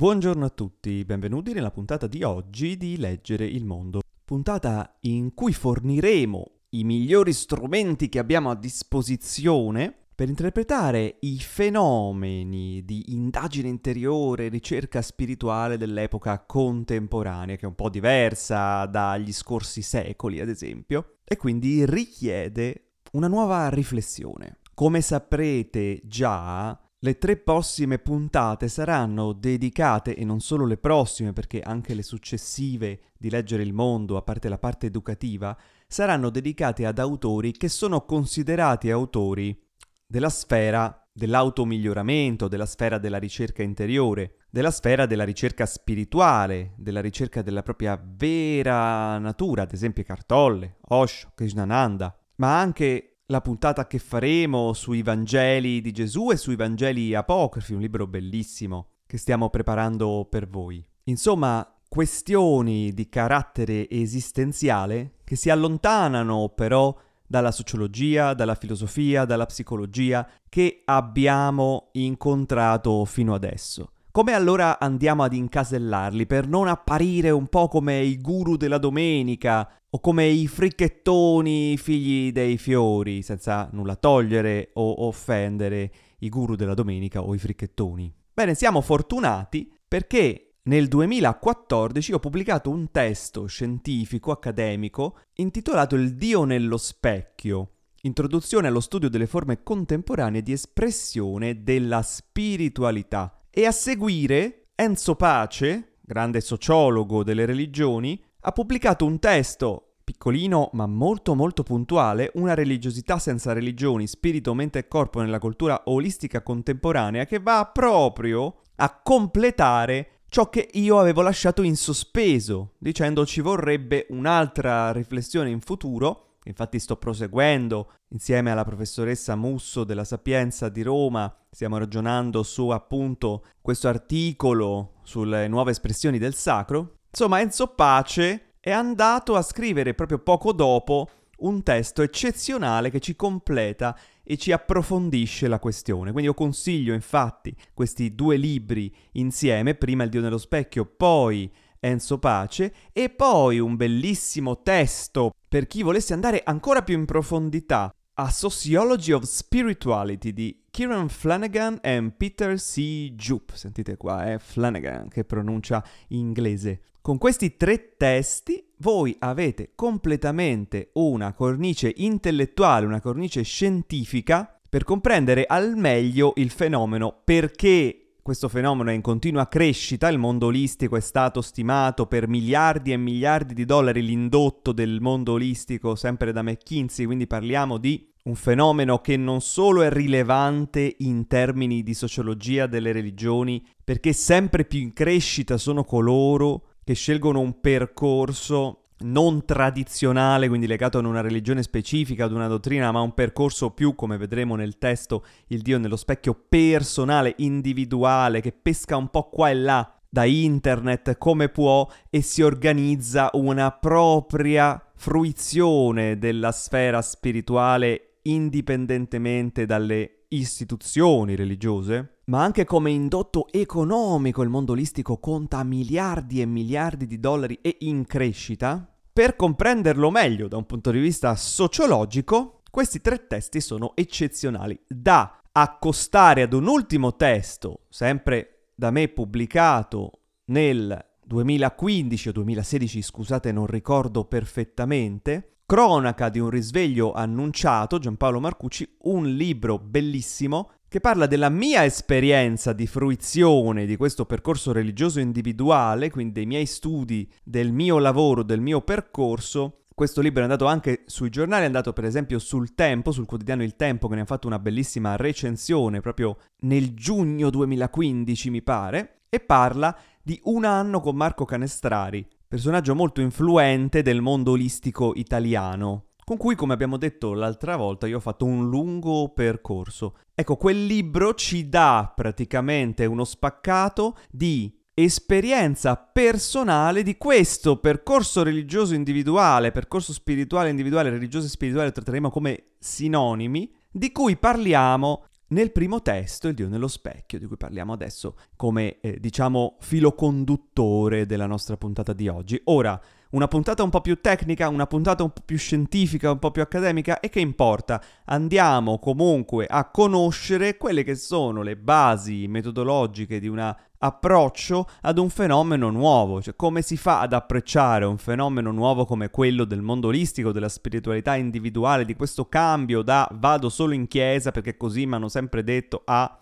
Buongiorno a tutti, benvenuti nella puntata di oggi di Leggere il Mondo. Puntata in cui forniremo i migliori strumenti che abbiamo a disposizione per interpretare i fenomeni di indagine interiore e ricerca spirituale dell'epoca contemporanea, che è un po' diversa dagli scorsi secoli, ad esempio, e quindi richiede una nuova riflessione. Come saprete già, le tre prossime puntate saranno dedicate, e non solo le prossime, perché anche le successive di Leggere il Mondo, a parte la parte educativa, saranno dedicate ad autori che sono considerati autori della sfera dell'automiglioramento, della sfera della ricerca interiore, della sfera della ricerca spirituale, della ricerca della propria vera natura, ad esempio Cartolle, Osho, Krishnananda, ma anche la puntata che faremo sui Vangeli di Gesù e sui Vangeli apocrifi, un libro bellissimo che stiamo preparando per voi. Insomma, questioni di carattere esistenziale che si allontanano però dalla sociologia, dalla filosofia, dalla psicologia che abbiamo incontrato fino adesso. Come allora andiamo ad incasellarli per non apparire un po' come i guru della domenica o come i fricchettoni figli dei fiori, senza nulla togliere o offendere i guru della domenica o i fricchettoni? Bene, siamo fortunati perché nel 2014 ho pubblicato un testo scientifico accademico intitolato Il Dio nello specchio, introduzione allo studio delle forme contemporanee di espressione della spiritualità e a seguire Enzo Pace, grande sociologo delle religioni, ha pubblicato un testo piccolino ma molto molto puntuale, Una religiosità senza religioni, spirito, mente e corpo nella cultura olistica contemporanea che va proprio a completare ciò che io avevo lasciato in sospeso, dicendo ci vorrebbe un'altra riflessione in futuro Infatti sto proseguendo insieme alla professoressa Musso della Sapienza di Roma, stiamo ragionando su appunto questo articolo sulle nuove espressioni del sacro. Insomma, Enzo Pace è andato a scrivere proprio poco dopo un testo eccezionale che ci completa e ci approfondisce la questione. Quindi io consiglio infatti questi due libri insieme, prima Il Dio nello specchio, poi Enzo Pace e poi un bellissimo testo per chi volesse andare ancora più in profondità a Sociology of Spirituality di Kieran Flanagan e Peter C. Jupp. Sentite qua, è eh? Flanagan che pronuncia inglese. Con questi tre testi voi avete completamente una cornice intellettuale, una cornice scientifica per comprendere al meglio il fenomeno perché questo fenomeno è in continua crescita, il mondo olistico è stato stimato per miliardi e miliardi di dollari l'indotto del mondo olistico sempre da McKinsey, quindi parliamo di un fenomeno che non solo è rilevante in termini di sociologia delle religioni, perché sempre più in crescita sono coloro che scelgono un percorso non tradizionale, quindi legato a una religione specifica, ad una dottrina, ma un percorso più, come vedremo nel testo, il Dio nello specchio personale, individuale, che pesca un po' qua e là da internet come può e si organizza una propria fruizione della sfera spirituale indipendentemente dalle istituzioni religiose, ma anche come indotto economico il mondo olistico conta miliardi e miliardi di dollari e in crescita, per comprenderlo meglio da un punto di vista sociologico, questi tre testi sono eccezionali. Da accostare ad un ultimo testo, sempre da me pubblicato nel 2015 o 2016, scusate, non ricordo perfettamente, Cronaca di un risveglio annunciato, Giampaolo Marcucci, un libro bellissimo che parla della mia esperienza di fruizione di questo percorso religioso individuale, quindi dei miei studi, del mio lavoro, del mio percorso. Questo libro è andato anche sui giornali, è andato per esempio sul Tempo, sul quotidiano Il Tempo, che ne ha fatto una bellissima recensione proprio nel giugno 2015, mi pare, e parla di un anno con Marco Canestrari, personaggio molto influente del mondo olistico italiano, con cui, come abbiamo detto l'altra volta, io ho fatto un lungo percorso. Ecco, quel libro ci dà praticamente uno spaccato di esperienza personale di questo percorso religioso individuale, percorso spirituale individuale, religioso e spirituale, tratteremo come sinonimi, di cui parliamo nel primo testo, il Dio nello specchio, di cui parliamo adesso come, eh, diciamo, filo conduttore della nostra puntata di oggi. Ora, una puntata un po' più tecnica, una puntata un po' più scientifica, un po' più accademica, e che importa? Andiamo comunque a conoscere quelle che sono le basi metodologiche di un approccio ad un fenomeno nuovo, cioè come si fa ad approcciare un fenomeno nuovo come quello del mondo olistico, della spiritualità individuale, di questo cambio da vado solo in chiesa perché così mi hanno sempre detto a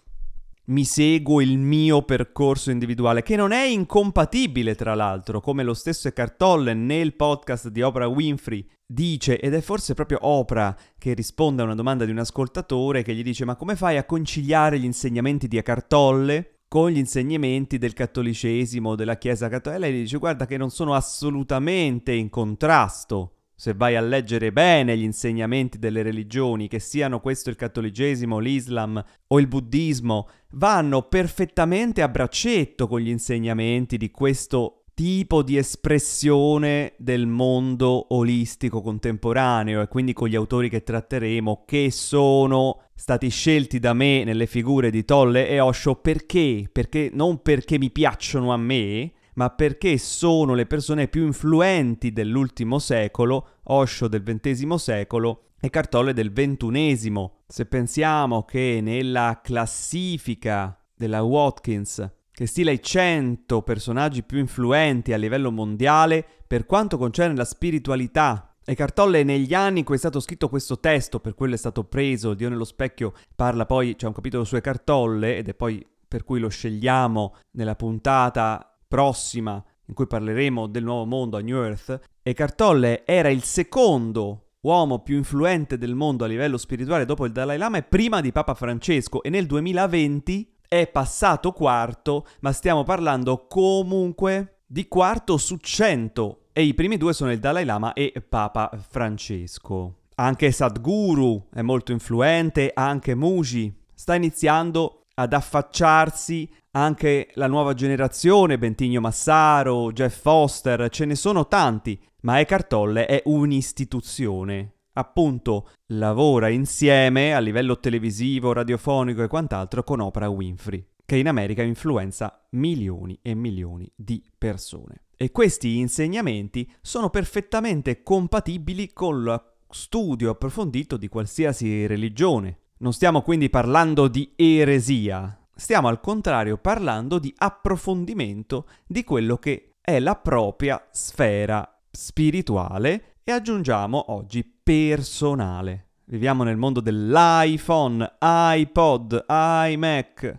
mi seguo il mio percorso individuale, che non è incompatibile tra l'altro, come lo stesso Eckhart Tolle nel podcast di Oprah Winfrey dice, ed è forse proprio Oprah che risponde a una domanda di un ascoltatore che gli dice ma come fai a conciliare gli insegnamenti di Eckhart Tolle con gli insegnamenti del cattolicesimo, della Chiesa cattolica? E lei dice guarda che non sono assolutamente in contrasto se vai a leggere bene gli insegnamenti delle religioni, che siano questo il cattolicesimo, l'Islam o il buddismo, vanno perfettamente a braccetto con gli insegnamenti di questo tipo di espressione del mondo olistico contemporaneo e quindi con gli autori che tratteremo che sono stati scelti da me nelle figure di Tolle e Osho perché? Perché non perché mi piacciono a me, ma perché sono le persone più influenti dell'ultimo secolo, Osho del XX secolo e Cartolle del XXI. Se pensiamo che nella classifica della Watkins che stila i 100 personaggi più influenti a livello mondiale per quanto concerne la spiritualità. E Cartolle negli anni in cui è stato scritto questo testo, per quello è stato preso, Dio nello specchio parla poi, c'è un capitolo su Cartolle ed è poi per cui lo scegliamo nella puntata prossima in cui parleremo del nuovo mondo a New Earth, e Cartolle era il secondo uomo più influente del mondo a livello spirituale dopo il Dalai Lama e prima di Papa Francesco e nel 2020 è passato quarto, ma stiamo parlando comunque di quarto su cento e i primi due sono il Dalai Lama e Papa Francesco. Anche Sadhguru è molto influente, anche Muji sta iniziando ad affacciarsi anche la nuova generazione, Bentigno Massaro, Jeff Foster, ce ne sono tanti, ma Eckhart Tolle è un'istituzione. Appunto, lavora insieme a livello televisivo, radiofonico e quant'altro con Oprah Winfrey, che in America influenza milioni e milioni di persone. E questi insegnamenti sono perfettamente compatibili con lo studio approfondito di qualsiasi religione. Non stiamo quindi parlando di eresia, Stiamo al contrario parlando di approfondimento di quello che è la propria sfera spirituale e aggiungiamo oggi personale. Viviamo nel mondo dell'iPhone, iPod, iMac,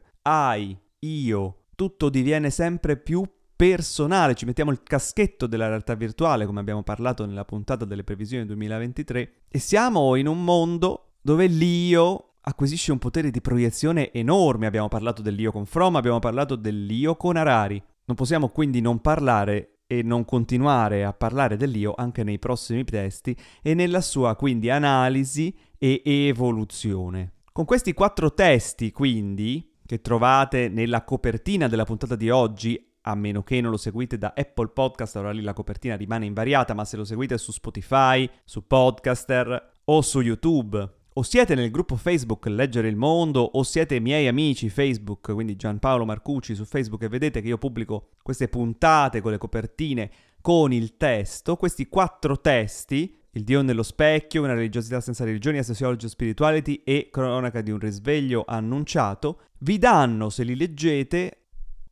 i, io, tutto diviene sempre più personale, ci mettiamo il caschetto della realtà virtuale, come abbiamo parlato nella puntata delle previsioni 2023, e siamo in un mondo dove l'io acquisisce un potere di proiezione enorme. Abbiamo parlato dell'io con From, abbiamo parlato dell'io con Harari. Non possiamo quindi non parlare e non continuare a parlare dell'io anche nei prossimi testi e nella sua quindi analisi e evoluzione. Con questi quattro testi quindi, che trovate nella copertina della puntata di oggi, a meno che non lo seguite da Apple Podcast, allora lì la copertina rimane invariata, ma se lo seguite su Spotify, su Podcaster o su YouTube o siete nel gruppo Facebook Leggere il Mondo o siete miei amici Facebook, quindi Gianpaolo Marcucci su Facebook e vedete che io pubblico queste puntate con le copertine con il testo, questi quattro testi, il Dio nello specchio, una religiosità senza religioni, a sociology spirituality e cronaca di un risveglio annunciato, vi danno, se li leggete,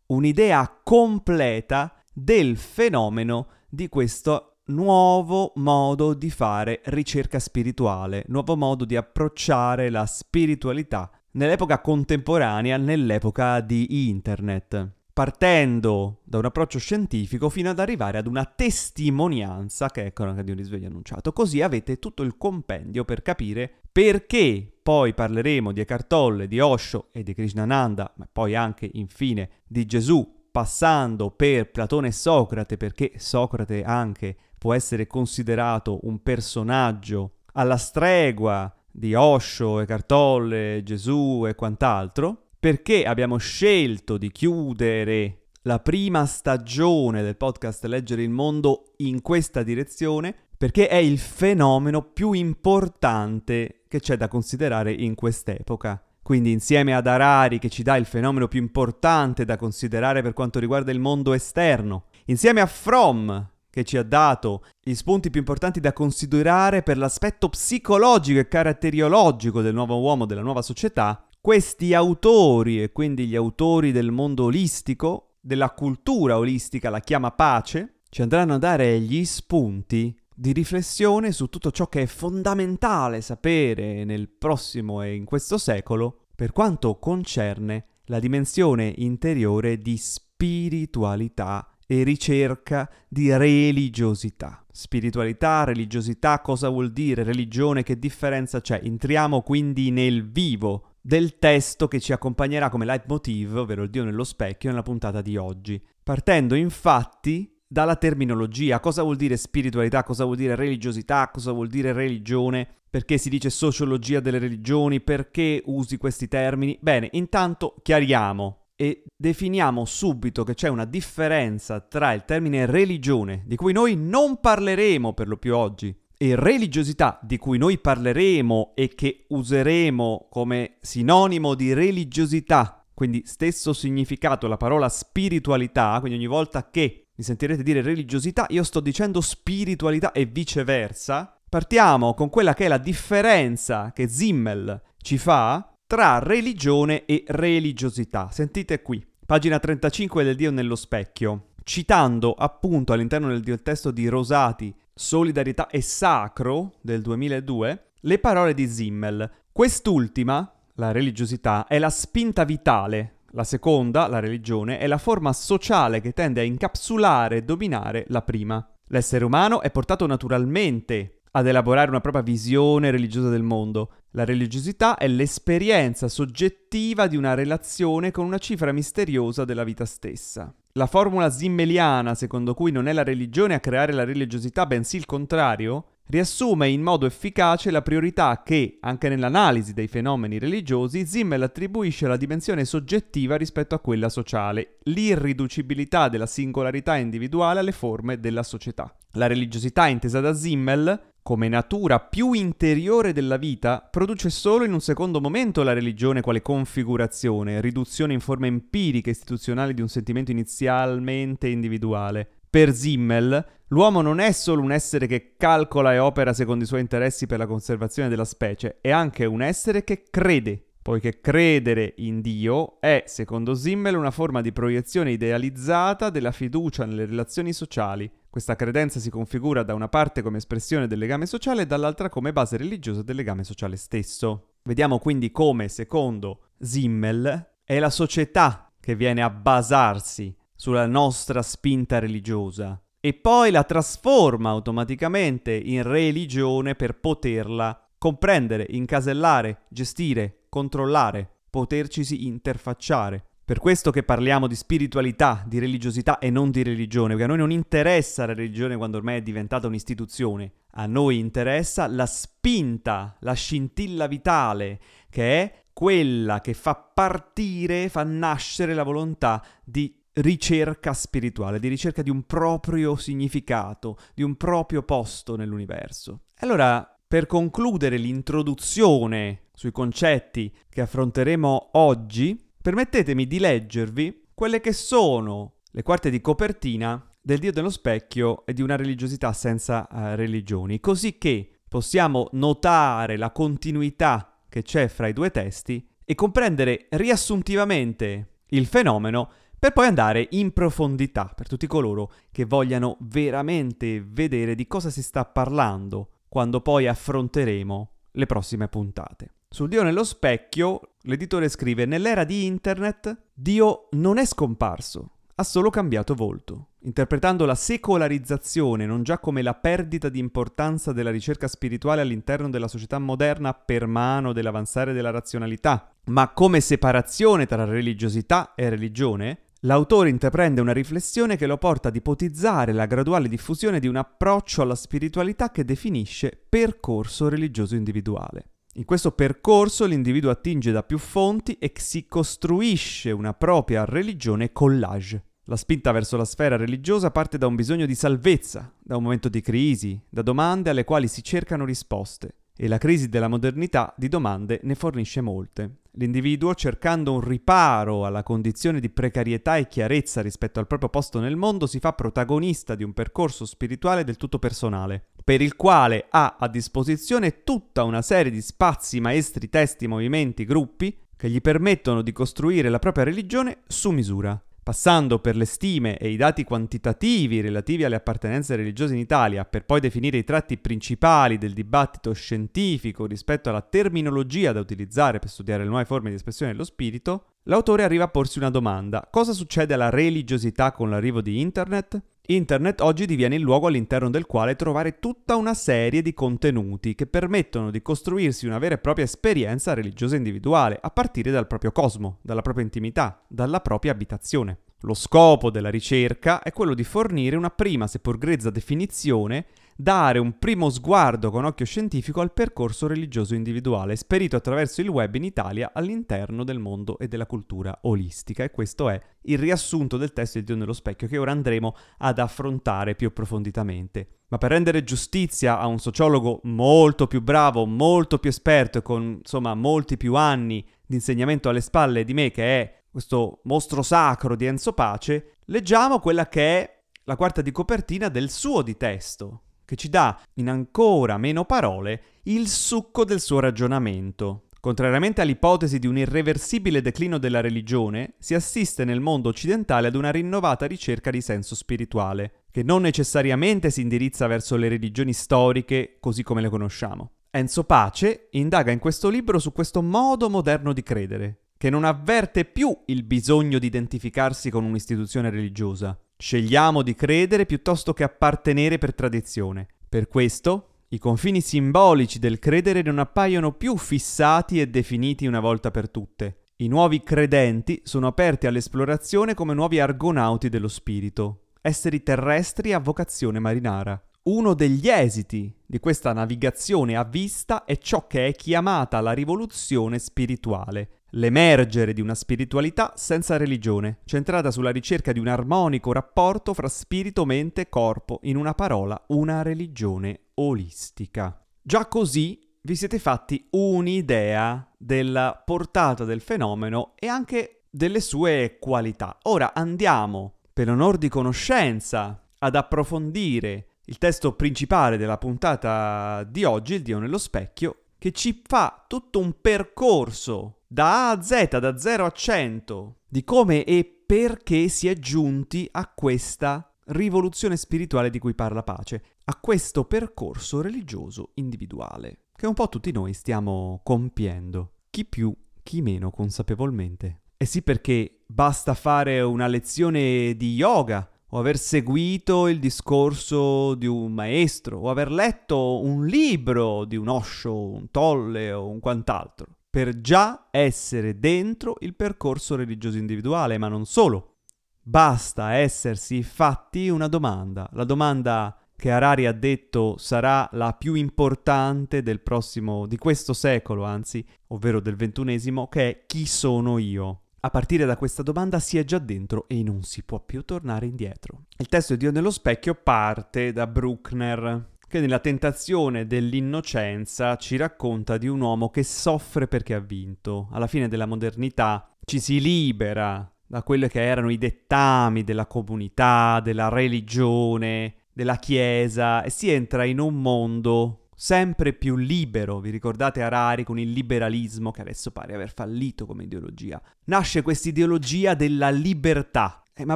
un'idea completa del fenomeno di questo nuovo modo di fare ricerca spirituale, nuovo modo di approcciare la spiritualità nell'epoca contemporanea, nell'epoca di internet, partendo da un approccio scientifico fino ad arrivare ad una testimonianza che è cronaca di un risveglio annunciato. Così avete tutto il compendio per capire perché poi parleremo di Eckhart Tolle, di Osho e di Krishnananda, ma poi anche infine di Gesù passando per Platone e Socrate, perché Socrate anche può essere considerato un personaggio alla stregua di Osho, Eckhart Tolle, Gesù e quant'altro, perché abbiamo scelto di chiudere la prima stagione del podcast Leggere il mondo in questa direzione, perché è il fenomeno più importante che c'è da considerare in quest'epoca. quindi insieme ad Harari che ci dà il fenomeno più importante da considerare per quanto riguarda il mondo esterno, insieme a Fromm che ci ha dato gli spunti più importanti da considerare per l'aspetto psicologico e caratteriologico del nuovo uomo, della nuova società, questi autori e quindi gli autori del mondo olistico, della cultura olistica, la chiama pace, ci andranno a dare gli spunti di riflessione su tutto ciò che è fondamentale sapere nel prossimo e in questo secolo per quanto concerne la dimensione interiore di spiritualità e ricerca di religiosità. Spiritualità, religiosità, cosa vuol dire? Religione, che differenza c'è? Entriamo quindi nel vivo del testo che ci accompagnerà come leitmotiv, ovvero il Dio nello specchio, nella puntata di oggi. Partendo infatti dalla terminologia, cosa vuol dire spiritualità, cosa vuol dire religiosità, cosa vuol dire religione, perché si dice sociologia delle religioni, perché usi questi termini. Bene, intanto chiariamo e definiamo subito che c'è una differenza tra il termine religione, di cui noi non parleremo per lo più oggi, e religiosità, di cui noi parleremo e che useremo come sinonimo di religiosità, quindi stesso significato la parola spiritualità, quindi ogni volta che mi sentirete dire religiosità, io sto dicendo spiritualità e viceversa. Partiamo con quella che è la differenza che Zimmel ci fa tra religione e religiosità. Sentite qui, pagina 35 del Dio nello specchio, citando appunto all'interno del testo di Rosati, Solidarietà e Sacro del 2002, le parole di Zimmel. Quest'ultima, la religiosità, è la spinta vitale. La seconda, la religione, è la forma sociale che tende a incapsulare e dominare la prima. L'essere umano è portato naturalmente ad elaborare una propria visione religiosa del mondo. La religiosità è l'esperienza soggettiva di una relazione con una cifra misteriosa della vita stessa. La formula zimmeliana, secondo cui non è la religione a creare la religiosità, bensì il contrario, riassume in modo efficace la priorità che, anche nell'analisi dei fenomeni religiosi, Zimmel attribuisce alla dimensione soggettiva rispetto a quella sociale, l'irriducibilità della singolarità individuale alle forme della società. La religiosità intesa da Zimmel come natura più interiore della vita, produce solo in un secondo momento la religione quale configurazione, riduzione in forma empirica e istituzionale di un sentimento inizialmente individuale. Per Zimmel, l'uomo non è solo un essere che calcola e opera secondo i suoi interessi per la conservazione della specie, è anche un essere che crede, poiché credere in Dio è, secondo Zimmel, una forma di proiezione idealizzata della fiducia nelle relazioni sociali, questa credenza si configura da una parte come espressione del legame sociale e dall'altra come base religiosa del legame sociale stesso. Vediamo quindi come, secondo Zimmel, è la società che viene a basarsi sulla nostra spinta religiosa e poi la trasforma automaticamente in religione per poterla comprendere, incasellare, gestire, controllare, potercisi interfacciare. Per questo che parliamo di spiritualità, di religiosità e non di religione, perché a noi non interessa la religione quando ormai è diventata un'istituzione, a noi interessa la spinta, la scintilla vitale, che è quella che fa partire, fa nascere la volontà di ricerca spirituale, di ricerca di un proprio significato, di un proprio posto nell'universo. Allora, per concludere l'introduzione sui concetti che affronteremo oggi, permettetemi di leggervi quelle che sono le quarte di copertina del Dio dello specchio e di una religiosità senza uh, religioni, così che possiamo notare la continuità che c'è fra i due testi e comprendere riassuntivamente il fenomeno per poi andare in profondità per tutti coloro che vogliano veramente vedere di cosa si sta parlando quando poi affronteremo le prossime puntate. Sul Dio nello specchio, l'editore scrive: Nell'era di internet, Dio non è scomparso, ha solo cambiato volto, interpretando la secolarizzazione non già come la perdita di importanza della ricerca spirituale all'interno della società moderna per mano dell'avanzare della razionalità, ma come separazione tra religiosità e religione, L'autore intraprende una riflessione che lo porta ad ipotizzare la graduale diffusione di un approccio alla spiritualità che definisce percorso religioso individuale. In questo percorso l'individuo attinge da più fonti e si costruisce una propria religione collage. La spinta verso la sfera religiosa parte da un bisogno di salvezza, da un momento di crisi, da domande alle quali si cercano risposte. E la crisi della modernità di domande ne fornisce molte. L'individuo, cercando un riparo alla condizione di precarietà e chiarezza rispetto al proprio posto nel mondo, si fa protagonista di un percorso spirituale del tutto personale, per il quale ha a disposizione tutta una serie di spazi, maestri, testi, movimenti, gruppi che gli permettono di costruire la propria religione su misura passando per le stime e i dati quantitativi relativi alle appartenenze religiose in Italia, per poi definire i tratti principali del dibattito scientifico rispetto alla terminologia da utilizzare per studiare le nuove forme di espressione dello spirito, l'autore arriva a porsi una domanda. Cosa succede alla religiosità con l'arrivo di Internet? Internet oggi diviene il luogo all'interno del quale trovare tutta una serie di contenuti che permettono di costruirsi una vera e propria esperienza religiosa individuale, a partire dal proprio cosmo, dalla propria intimità, dalla propria abitazione. Lo scopo della ricerca è quello di fornire una prima, seppur grezza definizione dare un primo sguardo con occhio scientifico al percorso religioso individuale, esperito attraverso il web in Italia all'interno del mondo e della cultura olistica. E questo è il riassunto del testo di Dio nello specchio che ora andremo ad affrontare più approfonditamente. Ma per rendere giustizia a un sociologo molto più bravo, molto più esperto e con insomma molti più anni di insegnamento alle spalle di me, che è questo mostro sacro di Enzo Pace, leggiamo quella che è la quarta di copertina del suo di testo, che ci dà, in ancora meno parole, il succo del suo ragionamento. Contrariamente all'ipotesi di un irreversibile declino della religione, si assiste nel mondo occidentale ad una rinnovata ricerca di senso spirituale, che non necessariamente si indirizza verso le religioni storiche così come le conosciamo. Enzo Pace indaga in questo libro su questo modo moderno di credere, che non avverte più il bisogno di identificarsi con un'istituzione religiosa, Scegliamo di credere piuttosto che appartenere per tradizione. Per questo, i confini simbolici del credere non appaiono più fissati e definiti una volta per tutte. I nuovi credenti sono aperti all'esplorazione come nuovi argonauti dello spirito, esseri terrestri a vocazione marinara. Uno degli esiti di questa navigazione a vista è ciò che è chiamata la rivoluzione spirituale, l'emergere di una spiritualità senza religione, centrata sulla ricerca di un armonico rapporto fra spirito, mente e corpo, in una parola, una religione olistica. Già così vi siete fatti un'idea della portata del fenomeno e anche delle sue qualità. Ora andiamo, per onor di conoscenza, ad approfondire il testo principale della puntata di oggi, il Dio nello specchio, che ci fa tutto un percorso da A a Z, da 0 a 100, di come e perché si è giunti a questa rivoluzione spirituale di cui parla Pace, a questo percorso religioso individuale, che un po' tutti noi stiamo compiendo, chi più, chi meno consapevolmente. E sì perché basta fare una lezione di yoga o aver seguito il discorso di un maestro o aver letto un libro di un Osho, un Tolle o un quant'altro per già essere dentro il percorso religioso individuale, ma non solo. Basta essersi fatti una domanda. La domanda che Harari ha detto sarà la più importante del prossimo, di questo secolo, anzi, ovvero del ventunesimo, che è chi sono io? A partire da questa domanda si è già dentro e non si può più tornare indietro. Il testo di Dio nello specchio parte da Bruckner, che nella tentazione dell'innocenza ci racconta di un uomo che soffre perché ha vinto. Alla fine della modernità ci si libera da quelli che erano i dettami della comunità, della religione, della chiesa e si entra in un mondo sempre più libero. Vi ricordate Harari con il liberalismo che adesso pare aver fallito come ideologia? Nasce questa ideologia della libertà. Eh, ma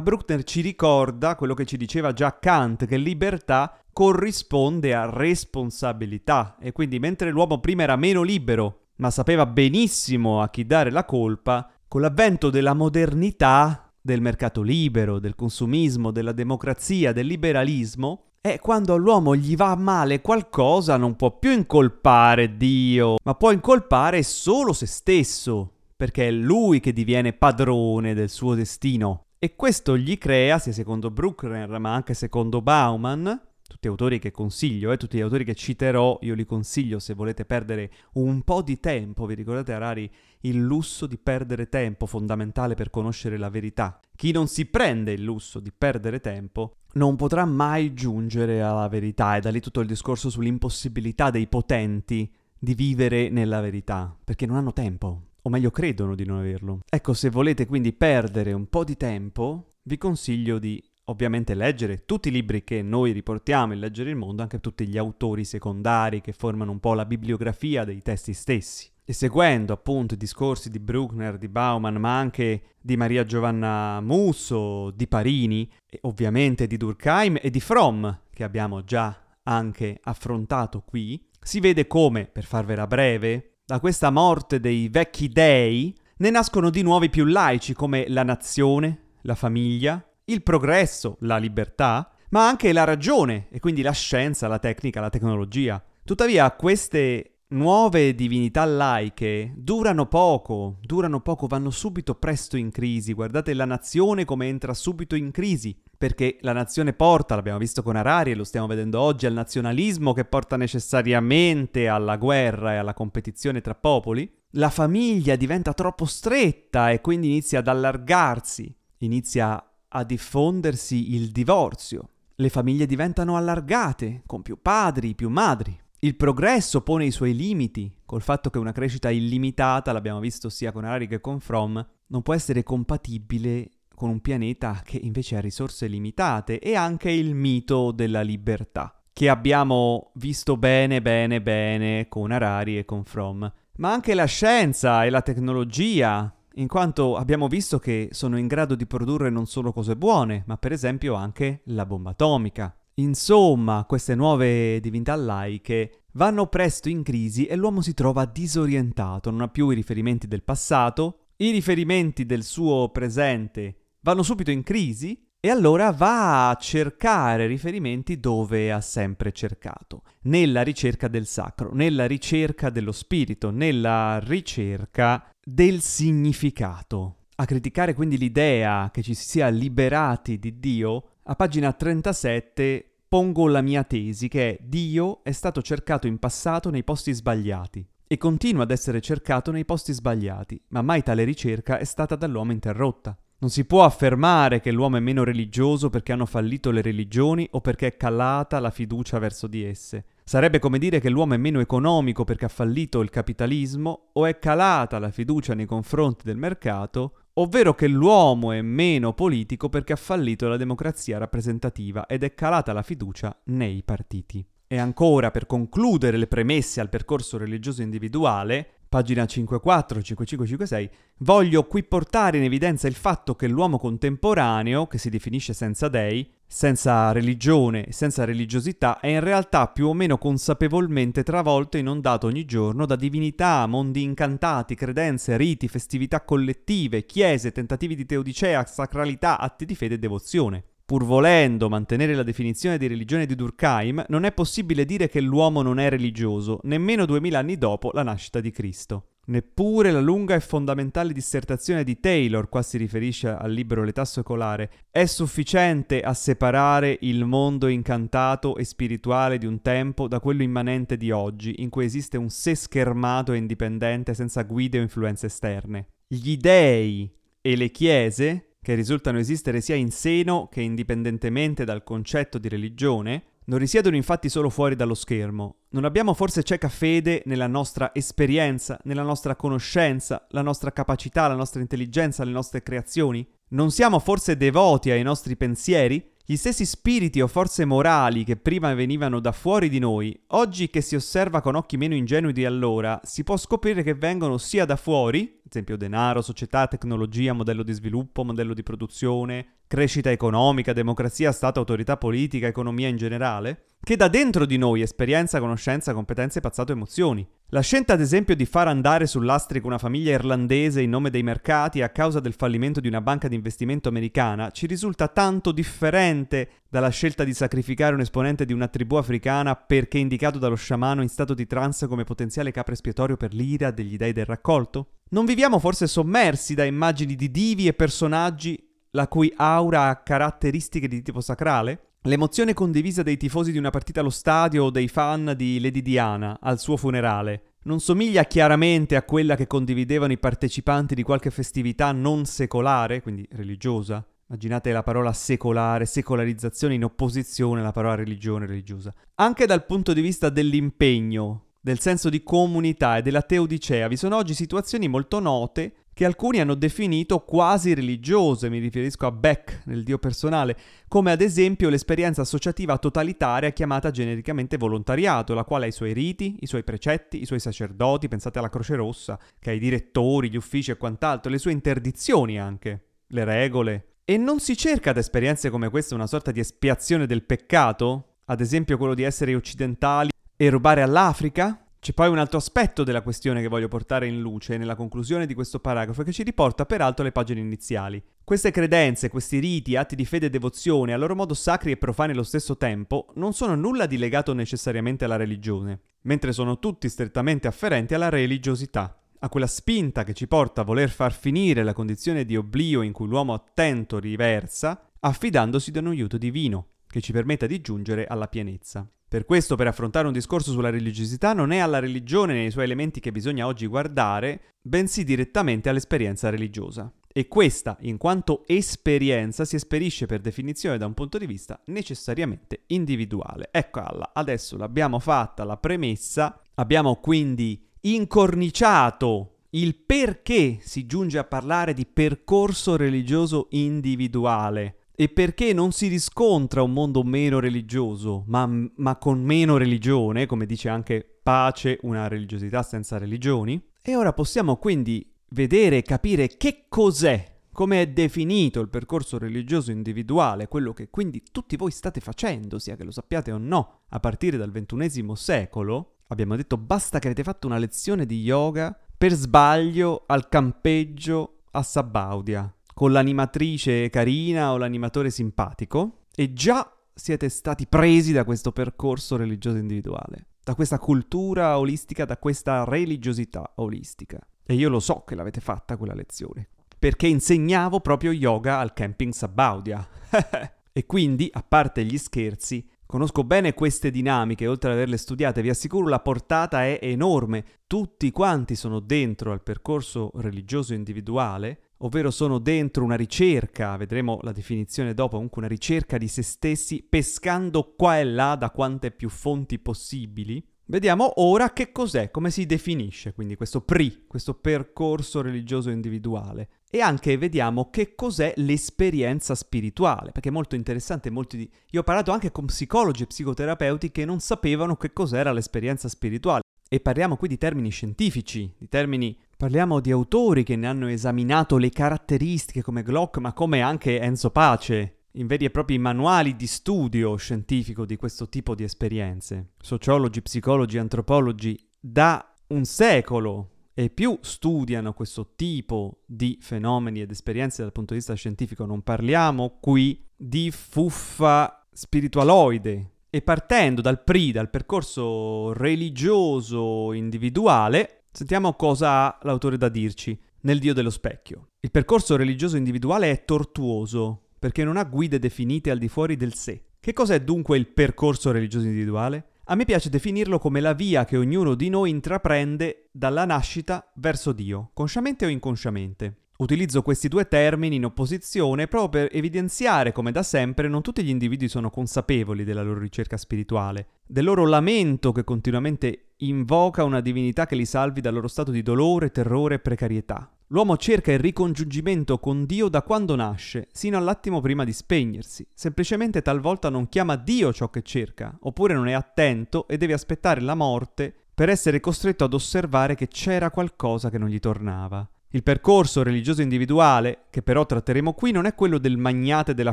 Bruckner ci ricorda quello che ci diceva già Kant, che libertà corrisponde a responsabilità e quindi mentre l'uomo prima era meno libero, ma sapeva benissimo a chi dare la colpa, con l'avvento della modernità, del mercato libero, del consumismo, della democrazia, del liberalismo, è quando all'uomo gli va male qualcosa non può più incolpare Dio, ma può incolpare solo se stesso, perché è lui che diviene padrone del suo destino. E questo gli crea, sia secondo Bruckner ma anche secondo Bauman, tutti autori che consiglio, eh, tutti gli autori che citerò, io li consiglio se volete perdere un po' di tempo. Vi ricordate Harari? Il lusso di perdere tempo, fondamentale per conoscere la verità. Chi non si prende il lusso di perdere tempo non potrà mai giungere alla verità. E da lì tutto il discorso sull'impossibilità dei potenti di vivere nella verità, perché non hanno tempo. O meglio credono di non averlo. Ecco, se volete quindi perdere un po' di tempo, vi consiglio di ovviamente leggere tutti i libri che noi riportiamo in Leggere il Mondo, anche tutti gli autori secondari che formano un po' la bibliografia dei testi stessi. E seguendo appunto i discorsi di Bruckner, di Bauman, ma anche di Maria Giovanna Musso, di Parini, e ovviamente di Durkheim e di Fromm, che abbiamo già anche affrontato qui, si vede come, per farvela breve, da questa morte dei vecchi dei ne nascono di nuovi più laici come la nazione, la famiglia, il progresso, la libertà, ma anche la ragione e quindi la scienza, la tecnica, la tecnologia. Tuttavia queste nuove divinità laiche durano poco, durano poco, vanno subito presto in crisi. Guardate la nazione come entra subito in crisi, perché la nazione porta, l'abbiamo visto con Harari e lo stiamo vedendo oggi, al nazionalismo che porta necessariamente alla guerra e alla competizione tra popoli. La famiglia diventa troppo stretta e quindi inizia ad allargarsi, inizia a diffondersi il divorzio. Le famiglie diventano allargate, con più padri, più madri. Il progresso pone i suoi limiti, col fatto che una crescita illimitata, l'abbiamo visto sia con Harari che con Fromm, non può essere compatibile con un pianeta che invece ha risorse limitate e anche il mito della libertà, che abbiamo visto bene, bene, bene con Harari e con Fromm. Ma anche la scienza e la tecnologia, in quanto abbiamo visto che sono in grado di produrre non solo cose buone, ma per esempio anche la bomba atomica. Insomma, queste nuove divinità laiche vanno presto in crisi e l'uomo si trova disorientato, non ha più i riferimenti del passato, i riferimenti del suo presente vanno subito in crisi e allora va a cercare riferimenti dove ha sempre cercato, nella ricerca del sacro, nella ricerca dello spirito, nella ricerca del significato. A criticare quindi l'idea che ci si sia liberati di Dio a pagina 37 pongo la mia tesi che è Dio è stato cercato in passato nei posti sbagliati e continua ad essere cercato nei posti sbagliati, ma mai tale ricerca è stata dall'uomo interrotta. Non si può affermare che l'uomo è meno religioso perché hanno fallito le religioni o perché è calata la fiducia verso di esse. Sarebbe come dire che l'uomo è meno economico perché ha fallito il capitalismo o è calata la fiducia nei confronti del mercato ovvero che l'uomo è meno politico perché ha fallito la democrazia rappresentativa ed è calata la fiducia nei partiti. E ancora, per concludere le premesse al percorso religioso individuale, pagina 54-5556, voglio qui portare in evidenza il fatto che l'uomo contemporaneo, che si definisce senza dei, senza religione senza religiosità, è in realtà più o meno consapevolmente travolto e inondato ogni giorno da divinità, mondi incantati, credenze, riti, festività collettive, chiese, tentativi di teodicea, sacralità, atti di fede e devozione. Pur volendo mantenere la definizione di religione di Durkheim, non è possibile dire che l'uomo non è religioso, nemmeno duemila anni dopo la nascita di Cristo. Neppure la lunga e fondamentale dissertazione di Taylor, qua si riferisce al libro L'età secolare, è sufficiente a separare il mondo incantato e spirituale di un tempo da quello immanente di oggi, in cui esiste un sé schermato e indipendente senza guide o influenze esterne. Gli dei e le chiese che risultano esistere sia in seno che indipendentemente dal concetto di religione, non risiedono infatti solo fuori dallo schermo. Non abbiamo forse cieca fede nella nostra esperienza, nella nostra conoscenza, la nostra capacità, la nostra intelligenza, le nostre creazioni? Non siamo forse devoti ai nostri pensieri? Gli stessi spiriti o forze morali che prima venivano da fuori di noi, oggi che si osserva con occhi meno ingenui di allora, si può scoprire che vengono sia da fuori, esempio denaro, società, tecnologia, modello di sviluppo, modello di produzione, crescita economica, democrazia, Stato, autorità politica, economia in generale, che da dentro di noi esperienza, conoscenza, competenze, passato, emozioni. La scelta ad esempio di far andare sull'astrico una famiglia irlandese in nome dei mercati a causa del fallimento di una banca di investimento americana ci risulta tanto differente dalla scelta di sacrificare un esponente di una tribù africana perché indicato dallo sciamano in stato di trance come potenziale capro espiatorio per l'ira degli dei del raccolto? Non viviamo forse sommersi da immagini di divi e personaggi la cui aura ha caratteristiche di tipo sacrale? L'emozione condivisa dei tifosi di una partita allo stadio o dei fan di Lady Diana al suo funerale non somiglia chiaramente a quella che condividevano i partecipanti di qualche festività non secolare, quindi religiosa. Immaginate la parola secolare, secolarizzazione in opposizione alla parola religione religiosa. Anche dal punto di vista dell'impegno, del senso di comunità e della teodicea vi sono oggi situazioni molto note che alcuni hanno definito quasi religiose, mi riferisco a Beck nel Dio personale, come ad esempio l'esperienza associativa totalitaria chiamata genericamente volontariato, la quale ha i suoi riti, i suoi precetti, i suoi sacerdoti, pensate alla Croce Rossa, che ha i direttori, gli uffici e quant'altro, le sue interdizioni anche, le regole. E non si cerca ad esperienze come queste una sorta di espiazione del peccato? Ad esempio quello di essere occidentali e rubare all'Africa? C'è poi un altro aspetto della questione che voglio portare in luce nella conclusione di questo paragrafo che ci riporta peraltro alle pagine iniziali. Queste credenze, questi riti, atti di fede e devozione, a loro modo sacri e profani allo stesso tempo, non sono nulla di legato necessariamente alla religione, mentre sono tutti strettamente afferenti alla religiosità, a quella spinta che ci porta a voler far finire la condizione di oblio in cui l'uomo attento riversa, affidandosi ad un aiuto divino, che ci permetta di giungere alla pienezza. Per questo, per affrontare un discorso sulla religiosità, non è alla religione nei suoi elementi che bisogna oggi guardare, bensì direttamente all'esperienza religiosa. E questa, in quanto esperienza, si esperisce per definizione da un punto di vista necessariamente individuale. Eccola, adesso l'abbiamo fatta la premessa, abbiamo quindi incorniciato il perché si giunge a parlare di percorso religioso individuale e perché non si riscontra un mondo meno religioso, ma, ma, con meno religione, come dice anche pace, una religiosità senza religioni. E ora possiamo quindi vedere e capire che cos'è, come è definito il percorso religioso individuale, quello che quindi tutti voi state facendo, sia che lo sappiate o no, a partire dal XXI secolo. Abbiamo detto basta che avete fatto una lezione di yoga per sbaglio al campeggio a Sabaudia con l'animatrice carina o l'animatore simpatico e già siete stati presi da questo percorso religioso individuale, da questa cultura olistica, da questa religiosità olistica. E io lo so che l'avete fatta quella lezione, perché insegnavo proprio yoga al camping Sabaudia. e quindi, a parte gli scherzi, Conosco bene queste dinamiche, oltre ad averle studiate, vi assicuro la portata è enorme. Tutti quanti sono dentro al percorso religioso individuale ovvero sono dentro una ricerca, vedremo la definizione dopo, comunque una ricerca di se stessi, pescando qua e là da quante più fonti possibili. Vediamo ora che cos'è, come si definisce quindi questo PRI, questo percorso religioso individuale. E anche vediamo che cos'è l'esperienza spirituale, perché è molto interessante. Molti di... Io ho parlato anche con psicologi e psicoterapeuti che non sapevano che cos'era l'esperienza spirituale. E parliamo qui di termini scientifici, di termini Parliamo di autori che ne hanno esaminato le caratteristiche come Glock, ma come anche Enzo Pace, in veri e propri manuali di studio scientifico di questo tipo di esperienze. Sociologi, psicologi, antropologi da un secolo e più studiano questo tipo di fenomeni ed esperienze dal punto di vista scientifico. Non parliamo qui di fuffa spiritualoide. E partendo dal PRI, dal percorso religioso individuale, Sentiamo cosa ha l'autore da dirci nel Dio dello specchio. Il percorso religioso individuale è tortuoso perché non ha guide definite al di fuori del sé. Che cos'è dunque il percorso religioso individuale? A me piace definirlo come la via che ognuno di noi intraprende dalla nascita verso Dio, consciamente o inconsciamente. Utilizzo questi due termini in opposizione proprio per evidenziare come da sempre non tutti gli individui sono consapevoli della loro ricerca spirituale, del loro lamento che continuamente invoca una divinità che li salvi dal loro stato di dolore, terrore e precarietà. L'uomo cerca il ricongiungimento con Dio da quando nasce, sino all'attimo prima di spegnersi. Semplicemente talvolta non chiama Dio ciò che cerca, oppure non è attento e deve aspettare la morte per essere costretto ad osservare che c'era qualcosa che non gli tornava. Il percorso religioso individuale, che però tratteremo qui, non è quello del magnate della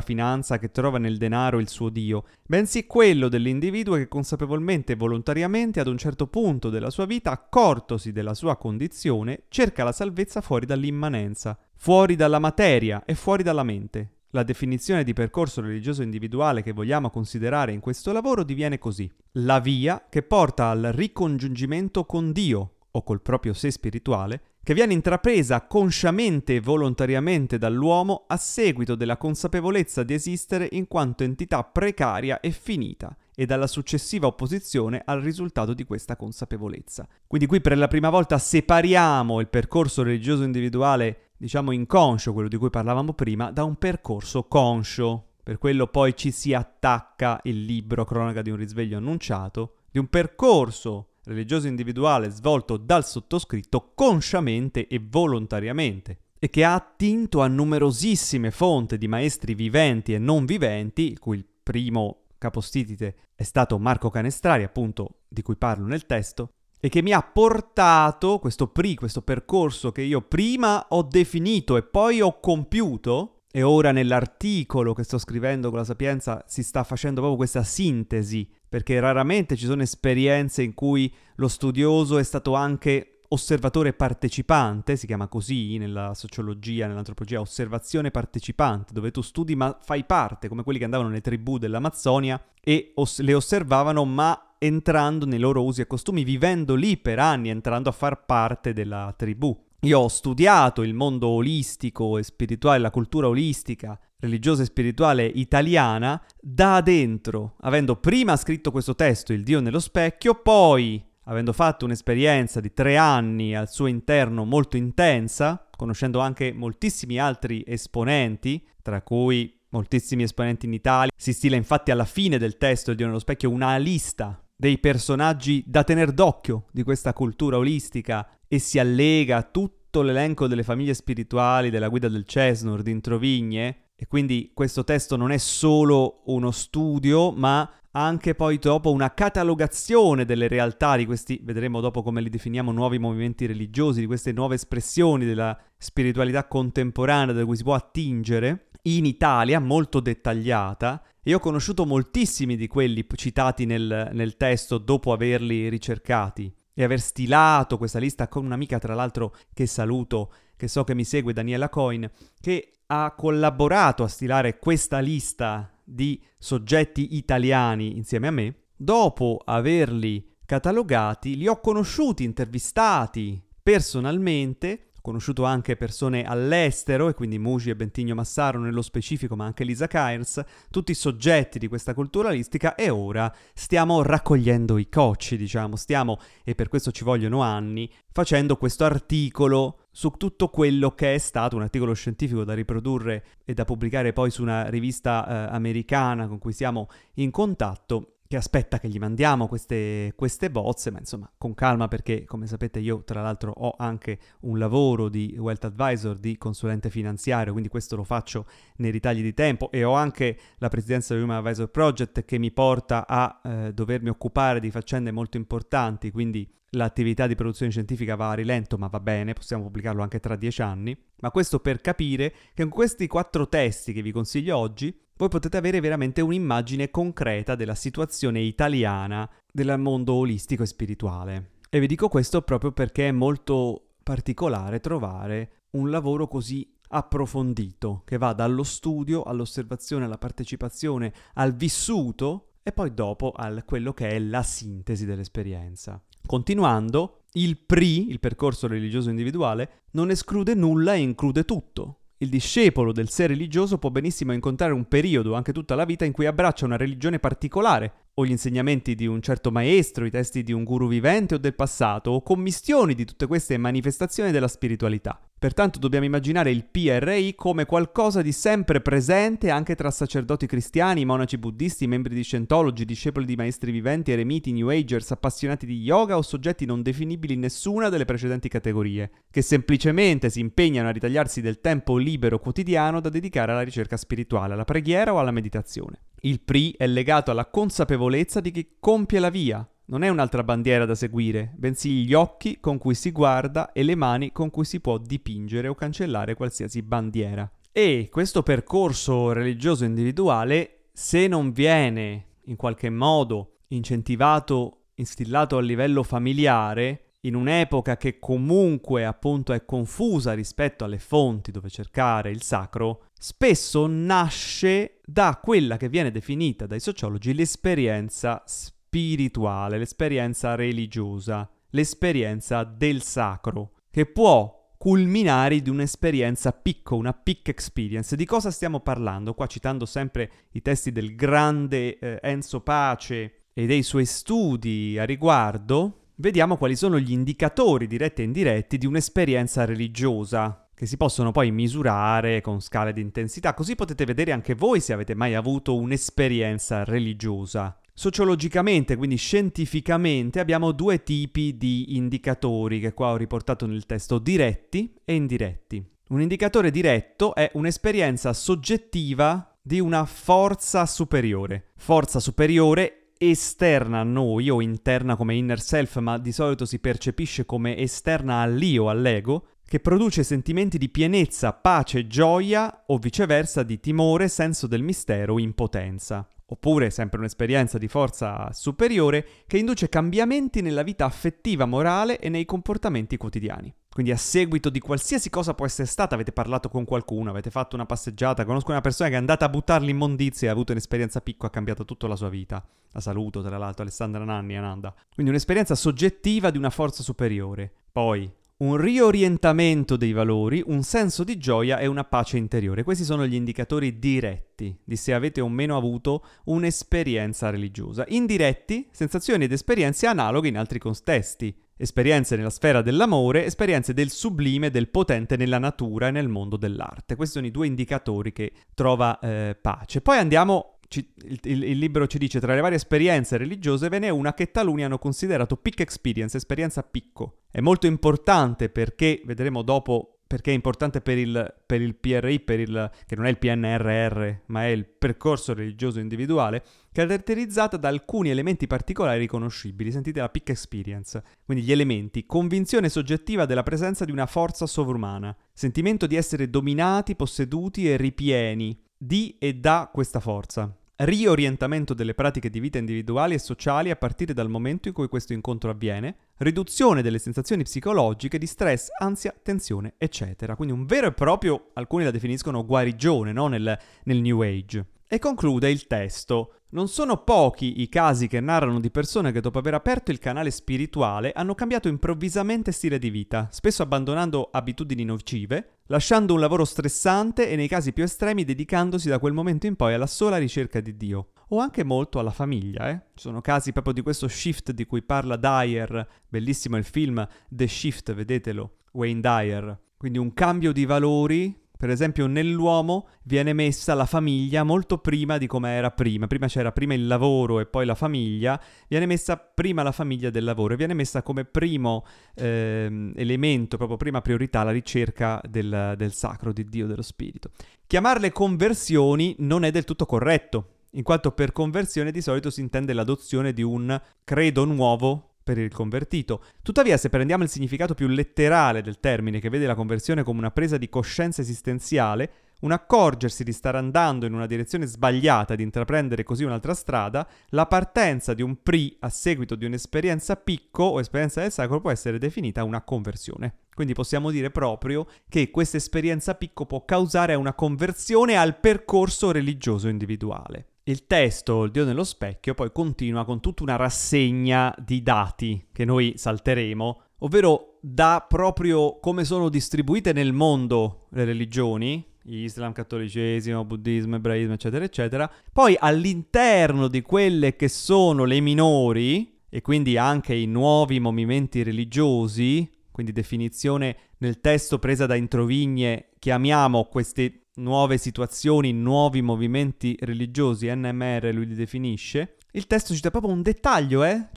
finanza che trova nel denaro il suo Dio, bensì quello dell'individuo che consapevolmente e volontariamente ad un certo punto della sua vita, accortosi della sua condizione, cerca la salvezza fuori dall'immanenza, fuori dalla materia e fuori dalla mente. La definizione di percorso religioso individuale che vogliamo considerare in questo lavoro diviene così: la via che porta al ricongiungimento con Dio o col proprio sé spirituale che viene intrapresa consciamente e volontariamente dall'uomo a seguito della consapevolezza di esistere in quanto entità precaria e finita e dalla successiva opposizione al risultato di questa consapevolezza. Quindi qui per la prima volta separiamo il percorso religioso individuale, diciamo inconscio, quello di cui parlavamo prima, da un percorso conscio. Per quello poi ci si attacca il libro Cronaca di un risveglio annunciato, di un percorso religioso individuale svolto dal sottoscritto consciamente e volontariamente e che ha attinto a numerosissime fonti di maestri viventi e non viventi, il cui primo capostitite è stato Marco Canestrari, appunto di cui parlo nel testo, e che mi ha portato questo PRI, questo percorso che io prima ho definito e poi ho compiuto, e ora nell'articolo che sto scrivendo con la Sapienza si sta facendo proprio questa sintesi, perché raramente ci sono esperienze in cui lo studioso è stato anche osservatore partecipante, si chiama così nella sociologia, nell'antropologia, osservazione partecipante, dove tu studi ma fai parte, come quelli che andavano nelle tribù dell'Amazzonia e os- le osservavano ma entrando nei loro usi e costumi, vivendo lì per anni, entrando a far parte della tribù. Io ho studiato il mondo olistico e spirituale, la cultura olistica, religiosa e spirituale italiana da dentro, avendo prima scritto questo testo, Il Dio nello specchio, poi avendo fatto un'esperienza di tre anni al suo interno molto intensa, conoscendo anche moltissimi altri esponenti, tra cui moltissimi esponenti in Italia, si stila infatti alla fine del testo Il Dio nello specchio una lista dei personaggi da tener d'occhio di questa cultura olistica e si allega tutto l'elenco delle famiglie spirituali della guida del Cesnur di Introvigne e quindi questo testo non è solo uno studio, ma anche poi dopo una catalogazione delle realtà di questi, vedremo dopo come li definiamo, nuovi movimenti religiosi, di queste nuove espressioni della spiritualità contemporanea da cui si può attingere, in Italia, molto dettagliata, e ho conosciuto moltissimi di quelli citati nel, nel testo dopo averli ricercati e aver stilato questa lista con un'amica, tra l'altro, che saluto, che so che mi segue, Daniela Coin, che ha collaborato a stilare questa lista di soggetti italiani insieme a me, dopo averli catalogati, li ho conosciuti, intervistati personalmente ho conosciuto anche persone all'estero, e quindi Muji e Bentigno Massaro nello specifico, ma anche Lisa Kyers, tutti soggetti di questa culturalistica, e ora stiamo raccogliendo i cocci, diciamo, stiamo, e per questo ci vogliono anni, facendo questo articolo su tutto quello che è stato un articolo scientifico da riprodurre e da pubblicare poi su una rivista eh, americana con cui siamo in contatto che aspetta che gli mandiamo queste, queste bozze, ma insomma con calma perché come sapete io tra l'altro ho anche un lavoro di Wealth Advisor, di consulente finanziario, quindi questo lo faccio nei ritagli di tempo e ho anche la presidenza del Human Advisor Project che mi porta a eh, dovermi occupare di faccende molto importanti, quindi l'attività di produzione scientifica va a rilento, ma va bene, possiamo pubblicarlo anche tra dieci anni. Ma questo per capire che con questi quattro testi che vi consiglio oggi voi potete avere veramente un'immagine concreta della situazione italiana del mondo olistico e spirituale. E vi dico questo proprio perché è molto particolare trovare un lavoro così approfondito, che va dallo studio all'osservazione, alla partecipazione, al vissuto e poi dopo a quello che è la sintesi dell'esperienza. Continuando, il PRI, il percorso religioso individuale, non esclude nulla e include tutto. Il discepolo del sé religioso può benissimo incontrare un periodo, anche tutta la vita, in cui abbraccia una religione particolare, o gli insegnamenti di un certo maestro, i testi di un guru vivente o del passato, o commistioni di tutte queste manifestazioni della spiritualità. Pertanto dobbiamo immaginare il PRI come qualcosa di sempre presente anche tra sacerdoti cristiani, monaci buddisti, membri di Scientology, discepoli di maestri viventi, eremiti, New Agers, appassionati di yoga o soggetti non definibili in nessuna delle precedenti categorie, che semplicemente si impegnano a ritagliarsi del tempo libero quotidiano da dedicare alla ricerca spirituale, alla preghiera o alla meditazione. Il PRI è legato alla consapevolezza di chi compie la via, non è un'altra bandiera da seguire, bensì gli occhi con cui si guarda e le mani con cui si può dipingere o cancellare qualsiasi bandiera. E questo percorso religioso individuale, se non viene in qualche modo incentivato, instillato a livello familiare, in un'epoca che comunque appunto è confusa rispetto alle fonti dove cercare il sacro, spesso nasce da quella che viene definita dai sociologi l'esperienza spirituale l'esperienza religiosa, l'esperienza del sacro, che può culminare di un'esperienza picco, una peak experience. Di cosa stiamo parlando? Qua citando sempre i testi del grande eh, Enzo Pace e dei suoi studi a riguardo, vediamo quali sono gli indicatori diretti e indiretti di un'esperienza religiosa che si possono poi misurare con scale di intensità, così potete vedere anche voi se avete mai avuto un'esperienza religiosa. Sociologicamente, quindi scientificamente, abbiamo due tipi di indicatori che qua ho riportato nel testo, diretti e indiretti. Un indicatore diretto è un'esperienza soggettiva di una forza superiore. Forza superiore esterna a noi o interna come inner self, ma di solito si percepisce come esterna all'io, all'ego, che produce sentimenti di pienezza, pace, gioia o viceversa di timore, senso del mistero, impotenza oppure sempre un'esperienza di forza superiore che induce cambiamenti nella vita affettiva, morale e nei comportamenti quotidiani. Quindi a seguito di qualsiasi cosa può essere stata, avete parlato con qualcuno, avete fatto una passeggiata, conosco una persona che è andata a buttar l'immondizia e ha avuto un'esperienza piccola, ha cambiato tutta la sua vita. La saluto, tra l'altro, Alessandra Nanni, Ananda. Quindi un'esperienza soggettiva di una forza superiore. Poi, un riorientamento dei valori, un senso di gioia e una pace interiore. Questi sono gli indicatori diretti di se avete o meno avuto un'esperienza religiosa. Indiretti, sensazioni ed esperienze analoghe in altri contesti. Esperienze nella sfera dell'amore, esperienze del sublime, del potente nella natura e nel mondo dell'arte. Questi sono i due indicatori che trova eh, pace. Poi andiamo ci, il, il, libro ci dice tra le varie esperienze religiose ve n'è una che taluni hanno considerato peak experience, esperienza picco. È molto importante perché, vedremo dopo perché è importante per il, per il PRI, per il, che non è il PNRR, ma è il percorso religioso individuale, caratterizzata da alcuni elementi particolari riconoscibili. Sentite la peak experience. Quindi gli elementi. Convinzione soggettiva della presenza di una forza sovrumana. Sentimento di essere dominati, posseduti e ripieni di e da questa forza riorientamento delle pratiche di vita individuali e sociali a partire dal momento in cui questo incontro avviene, riduzione delle sensazioni psicologiche di stress, ansia, tensione, eccetera. Quindi un vero e proprio, alcuni la definiscono guarigione no? nel, nel New Age. E conclude il testo. Non sono pochi i casi che narrano di persone che dopo aver aperto il canale spirituale hanno cambiato improvvisamente stile di vita, spesso abbandonando abitudini nocive, lasciando un lavoro stressante e nei casi più estremi dedicandosi da quel momento in poi alla sola ricerca di Dio. O anche molto alla famiglia, eh? Ci sono casi proprio di questo shift di cui parla Dyer, bellissimo il film The Shift, vedetelo, Wayne Dyer. Quindi un cambio di valori per esempio, nell'uomo viene messa la famiglia molto prima di come era prima. Prima c'era prima il lavoro e poi la famiglia. Viene messa prima la famiglia del lavoro e viene messa come primo eh, elemento, proprio prima priorità, la ricerca del, del sacro, di Dio, dello Spirito. Chiamarle conversioni non è del tutto corretto, in quanto per conversione di solito si intende l'adozione di un credo nuovo per il convertito. Tuttavia, se prendiamo il significato più letterale del termine, che vede la conversione come una presa di coscienza esistenziale, un accorgersi di stare andando in una direzione sbagliata, di intraprendere così un'altra strada, la partenza di un PRI a seguito di un'esperienza picco o esperienza del sacro può essere definita una conversione. Quindi possiamo dire proprio che questa esperienza picco può causare una conversione al percorso religioso individuale. Il testo, il Dio nello specchio, poi continua con tutta una rassegna di dati che noi salteremo, ovvero da proprio come sono distribuite nel mondo le religioni, Islam, cattolicesimo, buddismo, ebraismo, eccetera, eccetera. Poi all'interno di quelle che sono le minori, e quindi anche i nuovi movimenti religiosi, quindi definizione nel testo presa da Introvigne, chiamiamo questi nuove situazioni, nuovi movimenti religiosi, NMR lui li definisce, il testo ci dà proprio un dettaglio, eh?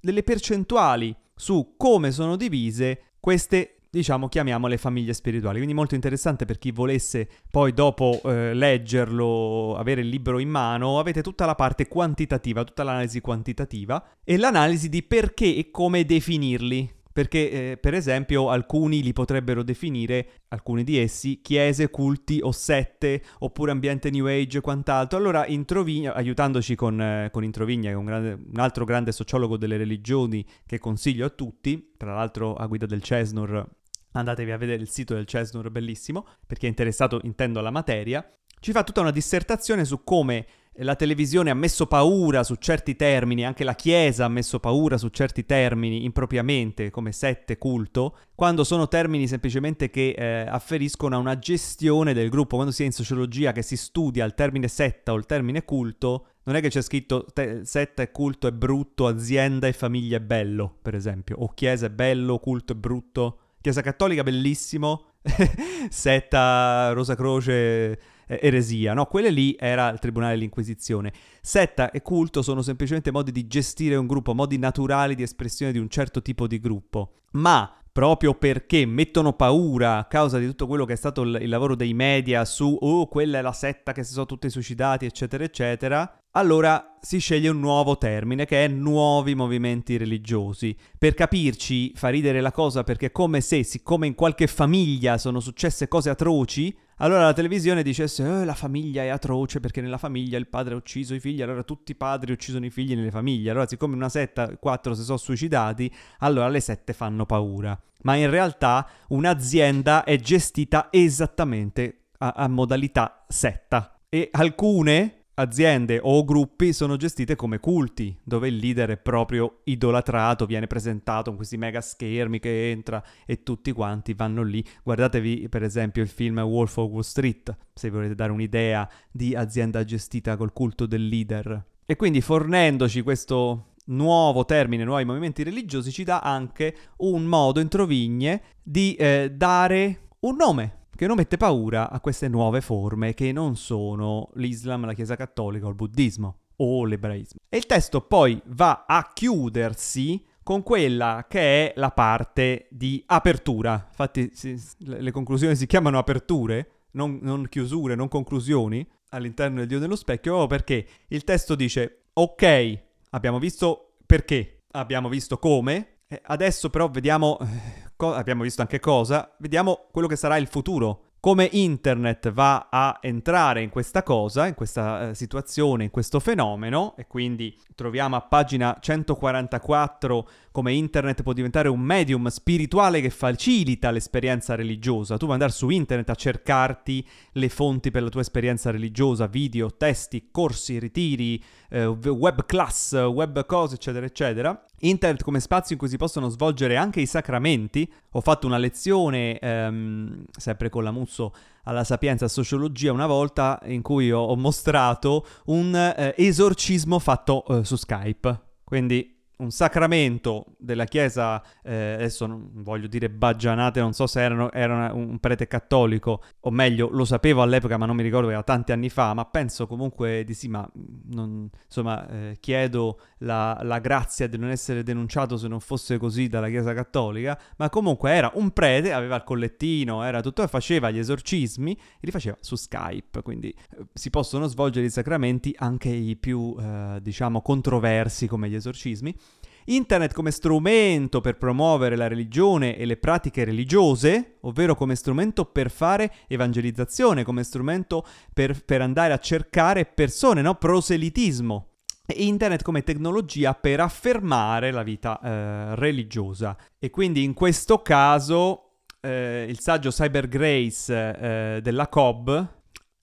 delle percentuali su come sono divise queste diciamo, chiamiamole famiglie spirituali. Quindi molto interessante per chi volesse poi dopo eh, leggerlo, avere il libro in mano, avete tutta la parte quantitativa, tutta l'analisi quantitativa e l'analisi di perché e come definirli perché eh, per esempio alcuni li potrebbero definire, alcuni di essi, chiese, culti o sette, oppure ambiente New Age e quant'altro. Allora Introvigna, aiutandoci con, eh, con Introvigna, che è un, grande, un, altro grande sociologo delle religioni che consiglio a tutti, tra l'altro a guida del Cesnur, andatevi a vedere il sito del Cesnur, bellissimo, per chi è interessato intendo alla materia, ci fa tutta una dissertazione su come la televisione ha messo paura su certi termini, anche la Chiesa ha messo paura su certi termini impropriamente, come sette, culto, quando sono termini semplicemente che eh, afferiscono a una gestione del gruppo. Quando si è in sociologia che si studia il termine setta o il termine culto, non è che c'è scritto te- setta e culto è brutto, azienda e famiglia è bello, per esempio, o chiesa è bello, culto è brutto. Chiesa cattolica bellissimo, setta, Rosa Croce eh, eresia, no? Quelle lì era il tribunale dell'Inquisizione. Setta e culto sono semplicemente modi di gestire un gruppo, modi naturali di espressione di un certo tipo di gruppo. Ma proprio perché mettono paura a causa di tutto quello che è stato il, il, lavoro dei media su oh, quella è la setta che si sono tutti suicidati, eccetera, eccetera, allora si sceglie un nuovo termine che è nuovi movimenti religiosi. Per capirci, fa ridere la cosa perché è come se, siccome in qualche famiglia sono successe cose atroci, allora la televisione dicesse eh, la famiglia è atroce perché nella famiglia il padre ha ucciso i figli, allora tutti i padri uccisono i figli nelle famiglie. Allora siccome in una setta quattro si sono suicidati, allora le sette fanno paura. Ma in realtà un'azienda è gestita esattamente a, a modalità setta. E alcune aziende o gruppi sono gestite come culti, dove il leader è proprio idolatrato, viene presentato con questi mega schermi che entra e tutti quanti vanno lì. Guardatevi per esempio il film Wolf of Wall Street, se volete dare un'idea di azienda gestita col culto del leader. E quindi fornendoci questo nuovo termine, nuovi movimenti religiosi, ci dà anche un modo in Trovigne di eh, dare un nome che non mette paura a queste nuove forme che non sono l'Islam, la Chiesa Cattolica o il Buddismo o l'ebraismo. E il testo poi va a chiudersi con quella che è la parte di apertura. Infatti si, le conclusioni si chiamano aperture, non, non, chiusure, non conclusioni all'interno del Dio dello specchio, perché il testo dice ok, abbiamo visto perché, abbiamo visto come, adesso però vediamo eh, co- abbiamo visto anche cosa, vediamo quello che sarà il futuro. Come internet va a entrare in questa cosa, in questa eh, situazione, in questo fenomeno, e quindi troviamo a pagina 144 come internet può diventare un medium spirituale che facilita l'esperienza religiosa. Tu puoi andare su internet a cercarti le fonti per la tua esperienza religiosa, video, testi, corsi, ritiri, eh, web class, web cose, eccetera, eccetera. Internet come spazio in cui si possono svolgere anche i sacramenti. Ho fatto una lezione, ehm, sempre con la Musso, alla Sapienza Sociologia una volta in cui ho, ho mostrato un eh, esorcismo fatto eh, su Skype. Quindi un sacramento della Chiesa, eh, adesso non voglio dire baggianate, non so se erano, era un prete cattolico, o meglio, lo sapevo all'epoca, ma non mi ricordo, era tanti anni fa, ma penso comunque di sì, ma non, insomma, eh, chiedo la, la, grazia di non essere denunciato se non fosse così dalla Chiesa cattolica, ma comunque era un prete, aveva il collettino, era tutto, faceva gli esorcismi, e li faceva su Skype, quindi eh, si possono svolgere i sacramenti anche i più, eh, diciamo, controversi come gli esorcismi, Internet come strumento per promuovere la religione e le pratiche religiose, ovvero come strumento per fare evangelizzazione, come strumento per, per andare a cercare persone, no? Proselitismo. Internet come tecnologia per affermare la vita eh, religiosa. E quindi in questo caso eh, il saggio Cyber Grace eh, della COB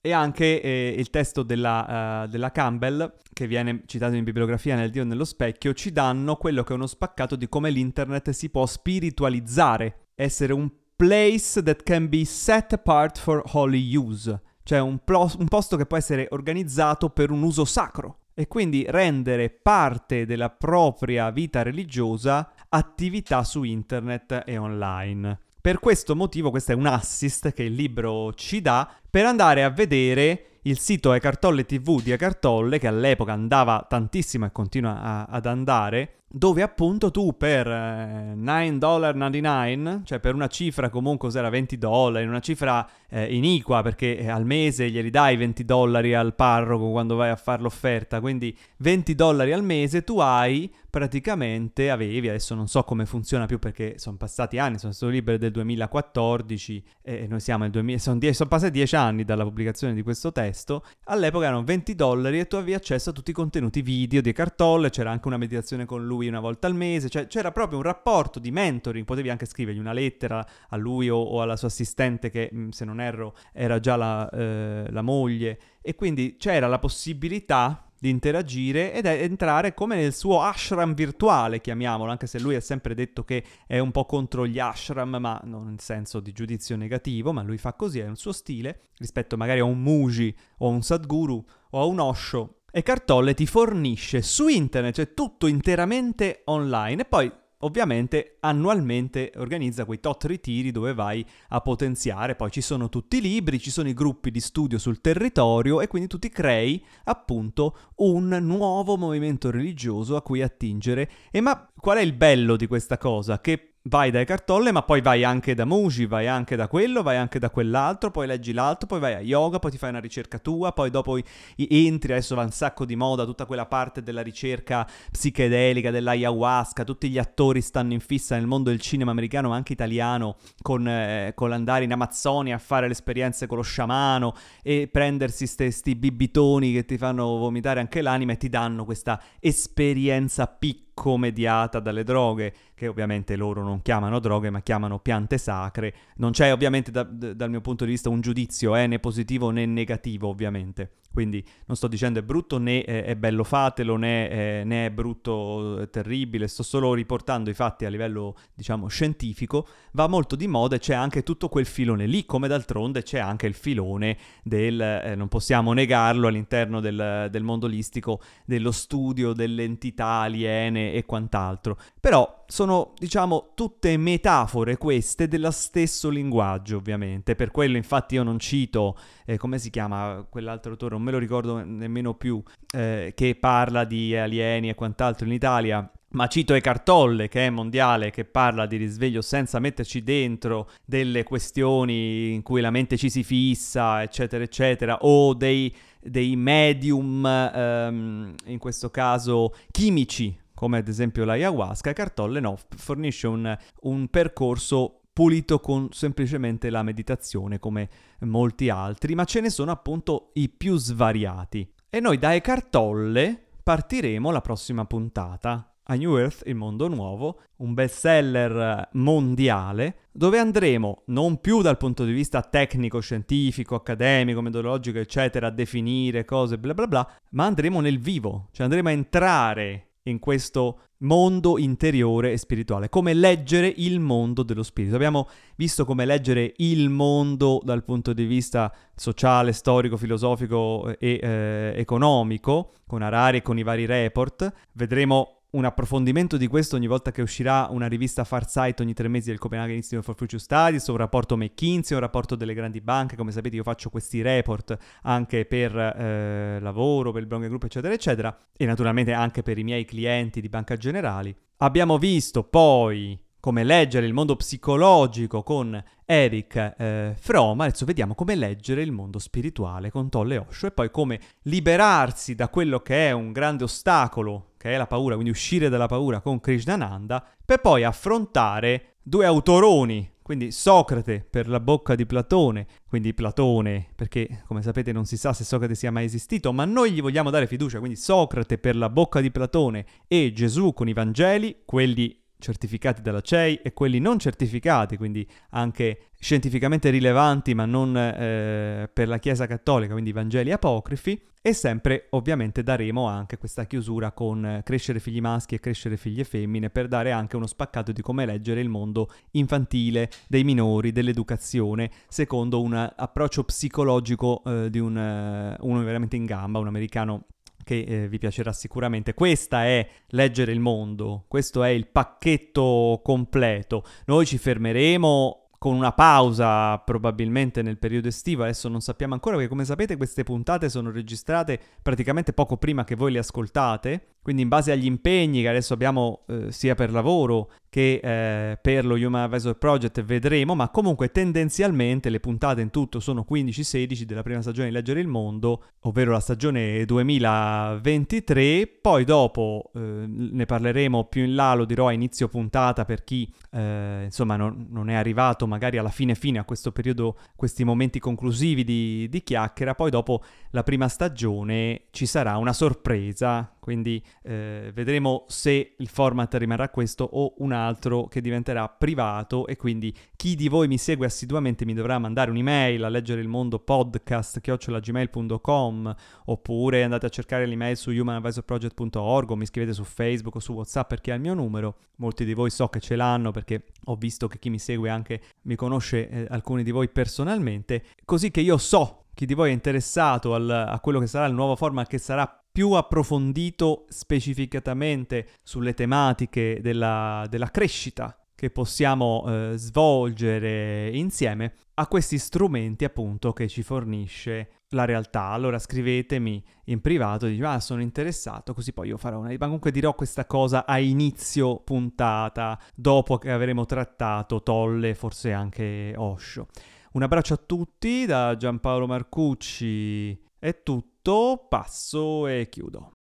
e anche eh, il testo della, uh, della, Campbell, che viene citato in bibliografia nel Dio nello specchio, ci danno quello che è uno spaccato di come l'internet si può spiritualizzare, essere un place that can be set apart for holy use, cioè un, plo- un posto che può essere organizzato per un uso sacro e quindi rendere parte della propria vita religiosa attività su internet e online. Per questo motivo, questo è un assist che il libro ci dà per andare a vedere il sito Ecartolle TV di Ecartolle, che all'epoca andava tantissimo e continua a, ad andare, dove appunto tu per eh, 9,99$, cioè per una cifra comunque era 20 dollari, una cifra eh, iniqua perché eh, al mese glieli dai 20 dollari al parroco quando vai a fare l'offerta, quindi 20 dollari al mese tu hai praticamente, avevi, adesso non so come funziona più perché sono passati anni, sono stato libero del 2014 e noi siamo nel 2000, sono, die- sono passati 10 anni dalla pubblicazione di questo testo, all'epoca erano 20 dollari e tu avevi accesso a tutti i contenuti video di Cartolle, c'era anche una meditazione con lui una volta al mese, cioè c'era proprio un rapporto di mentoring, potevi anche scrivergli una lettera a lui o, o alla sua assistente che se non erro era già la, eh, la moglie e quindi c'era la possibilità di interagire ed entrare come nel suo ashram virtuale, chiamiamolo, anche se lui ha sempre detto che è un po' contro gli ashram, ma non in senso di giudizio negativo, ma lui fa così, è un suo stile, rispetto magari a un Muji o a un Sadhguru o a un Osho. E Cartolle ti fornisce su internet, cioè tutto interamente online, e poi ovviamente annualmente organizza quei tot ritiri dove vai a potenziare, poi ci sono tutti i libri, ci sono i gruppi di studio sul territorio e quindi tu ti crei appunto un nuovo movimento religioso a cui attingere. E ma qual è il bello di questa cosa? Che vai dai cartolle, ma poi vai anche da Muji, vai anche da quello, vai anche da quell'altro, poi leggi l'altro, poi vai a yoga, poi ti fai una ricerca tua, poi dopo entri, adesso va un sacco di moda tutta quella parte della ricerca psichedelica, dell'ayahuasca, tutti gli attori stanno in fissa nel mondo del cinema americano, ma anche italiano, con, eh, con l'andare in Amazzonia a fare le esperienze con lo sciamano e prendersi questi bibitoni che ti fanno vomitare anche l'anima e ti danno questa esperienza piccola mediata dalle droghe, che ovviamente loro non chiamano droghe ma chiamano piante sacre. Non c'è ovviamente da, d- dal mio punto di vista un giudizio eh, né positivo né negativo ovviamente. Quindi non sto dicendo è brutto né è, è bello fatelo né è, né è brutto è terribile, sto solo riportando i fatti a livello diciamo scientifico, va molto di moda e c'è anche tutto quel filone lì, come d'altronde c'è anche il filone del, eh, non possiamo negarlo all'interno del, del mondo olistico, dello studio delle entità aliene e quant'altro. Però sono, diciamo, tutte metafore queste dello stesso linguaggio, ovviamente. Per quello, infatti, io non cito, eh, come si chiama quell'altro autore, non me lo ricordo nemmeno più, eh, che parla di alieni e quant'altro in Italia. Ma cito Ecartolle, che è mondiale, che parla di risveglio senza metterci dentro delle questioni in cui la mente ci si fissa, eccetera, eccetera, o dei, dei medium, ehm, in questo caso chimici, come ad esempio l'ayahuasca, Cartolle no, fornisce un, un percorso pulito con semplicemente la meditazione come molti altri, ma ce ne sono appunto i più svariati. E noi da Ecartolle partiremo la prossima puntata. A New Earth, il mondo nuovo, un bestseller mondiale, dove andremo non più dal punto di vista tecnico, scientifico, accademico, metodologico, eccetera, a definire cose bla bla bla, ma andremo nel vivo, cioè andremo a entrare in questo mondo interiore e spirituale, come leggere il mondo dello spirito. Abbiamo visto come leggere il mondo dal punto di vista sociale, storico, filosofico e eh, economico, con Harari e con i vari report. Vedremo un approfondimento di questo ogni volta che uscirà una rivista Farsight ogni tre mesi del Copenaghen Institute for Future Studies, un rapporto McKinsey, un rapporto delle grandi banche, come sapete io faccio questi report anche per eh, lavoro, per il Bronger Group eccetera eccetera e naturalmente anche per i miei clienti di Banca Generali. Abbiamo visto poi come leggere il mondo psicologico con Eric eh, Fromm, adesso vediamo come leggere il mondo spirituale con Tolle Osho e poi come liberarsi da quello che è un grande ostacolo, che è la paura, quindi uscire dalla paura con Krishnananda, per poi affrontare due autoroni, quindi Socrate per la bocca di Platone, quindi Platone, perché come sapete non si sa se Socrate sia mai esistito, ma noi gli vogliamo dare fiducia, quindi Socrate per la bocca di Platone e Gesù con i Vangeli, quelli certificati dalla CEI e quelli non certificati, quindi anche scientificamente rilevanti ma non eh, per la Chiesa Cattolica, quindi Vangeli apocrifi, e sempre ovviamente daremo anche questa chiusura con crescere figli maschi e crescere figlie femmine per dare anche uno spaccato di come leggere il mondo infantile, dei minori, dell'educazione, secondo un approccio psicologico eh, di un, uh, uno veramente in gamba, un americano che eh, vi piacerà sicuramente. Questa è Leggere il mondo, questo è il pacchetto completo. Noi ci fermeremo con una pausa probabilmente nel periodo estivo, adesso non sappiamo ancora perché come sapete queste puntate sono registrate praticamente poco prima che voi le ascoltate, quindi in base agli impegni che adesso abbiamo eh, sia per lavoro che eh, per lo Human Advisor Project vedremo, ma comunque tendenzialmente le puntate in tutto sono 15-16 della prima stagione di Leggere il Mondo, ovvero la stagione 2023, poi dopo eh, ne parleremo più in là, lo dirò a inizio puntata per chi eh, insomma non, non, è arrivato magari alla fine fine a questo periodo, questi momenti conclusivi di, di chiacchiera, poi dopo la prima stagione ci sarà una sorpresa, quindi eh, vedremo se il format rimarrà questo o un altro che diventerà privato e quindi chi di voi mi segue assiduamente mi dovrà mandare un'email a leggere il mondo podcast chiocciolagmail.com oppure andate a cercare l'email su humanadvisorproject.org o mi scrivete su Facebook o su WhatsApp perché ha il mio numero. Molti di voi so che ce l'hanno perché ho visto che chi mi segue anche mi conosce eh, alcuni di voi personalmente, così che io so chi di voi è interessato al, a quello che sarà il nuovo format che sarà più approfondito specificatamente sulle tematiche della, della crescita che possiamo eh, svolgere insieme a questi strumenti appunto che ci fornisce la realtà. Allora scrivetemi in privato, dici ah sono interessato, così poi io farò una... Ma comunque dirò questa cosa a inizio puntata, dopo che avremo trattato Tolle, forse anche Osho. Un abbraccio a tutti da Giampaolo Marcucci, è tutto, passo e chiudo.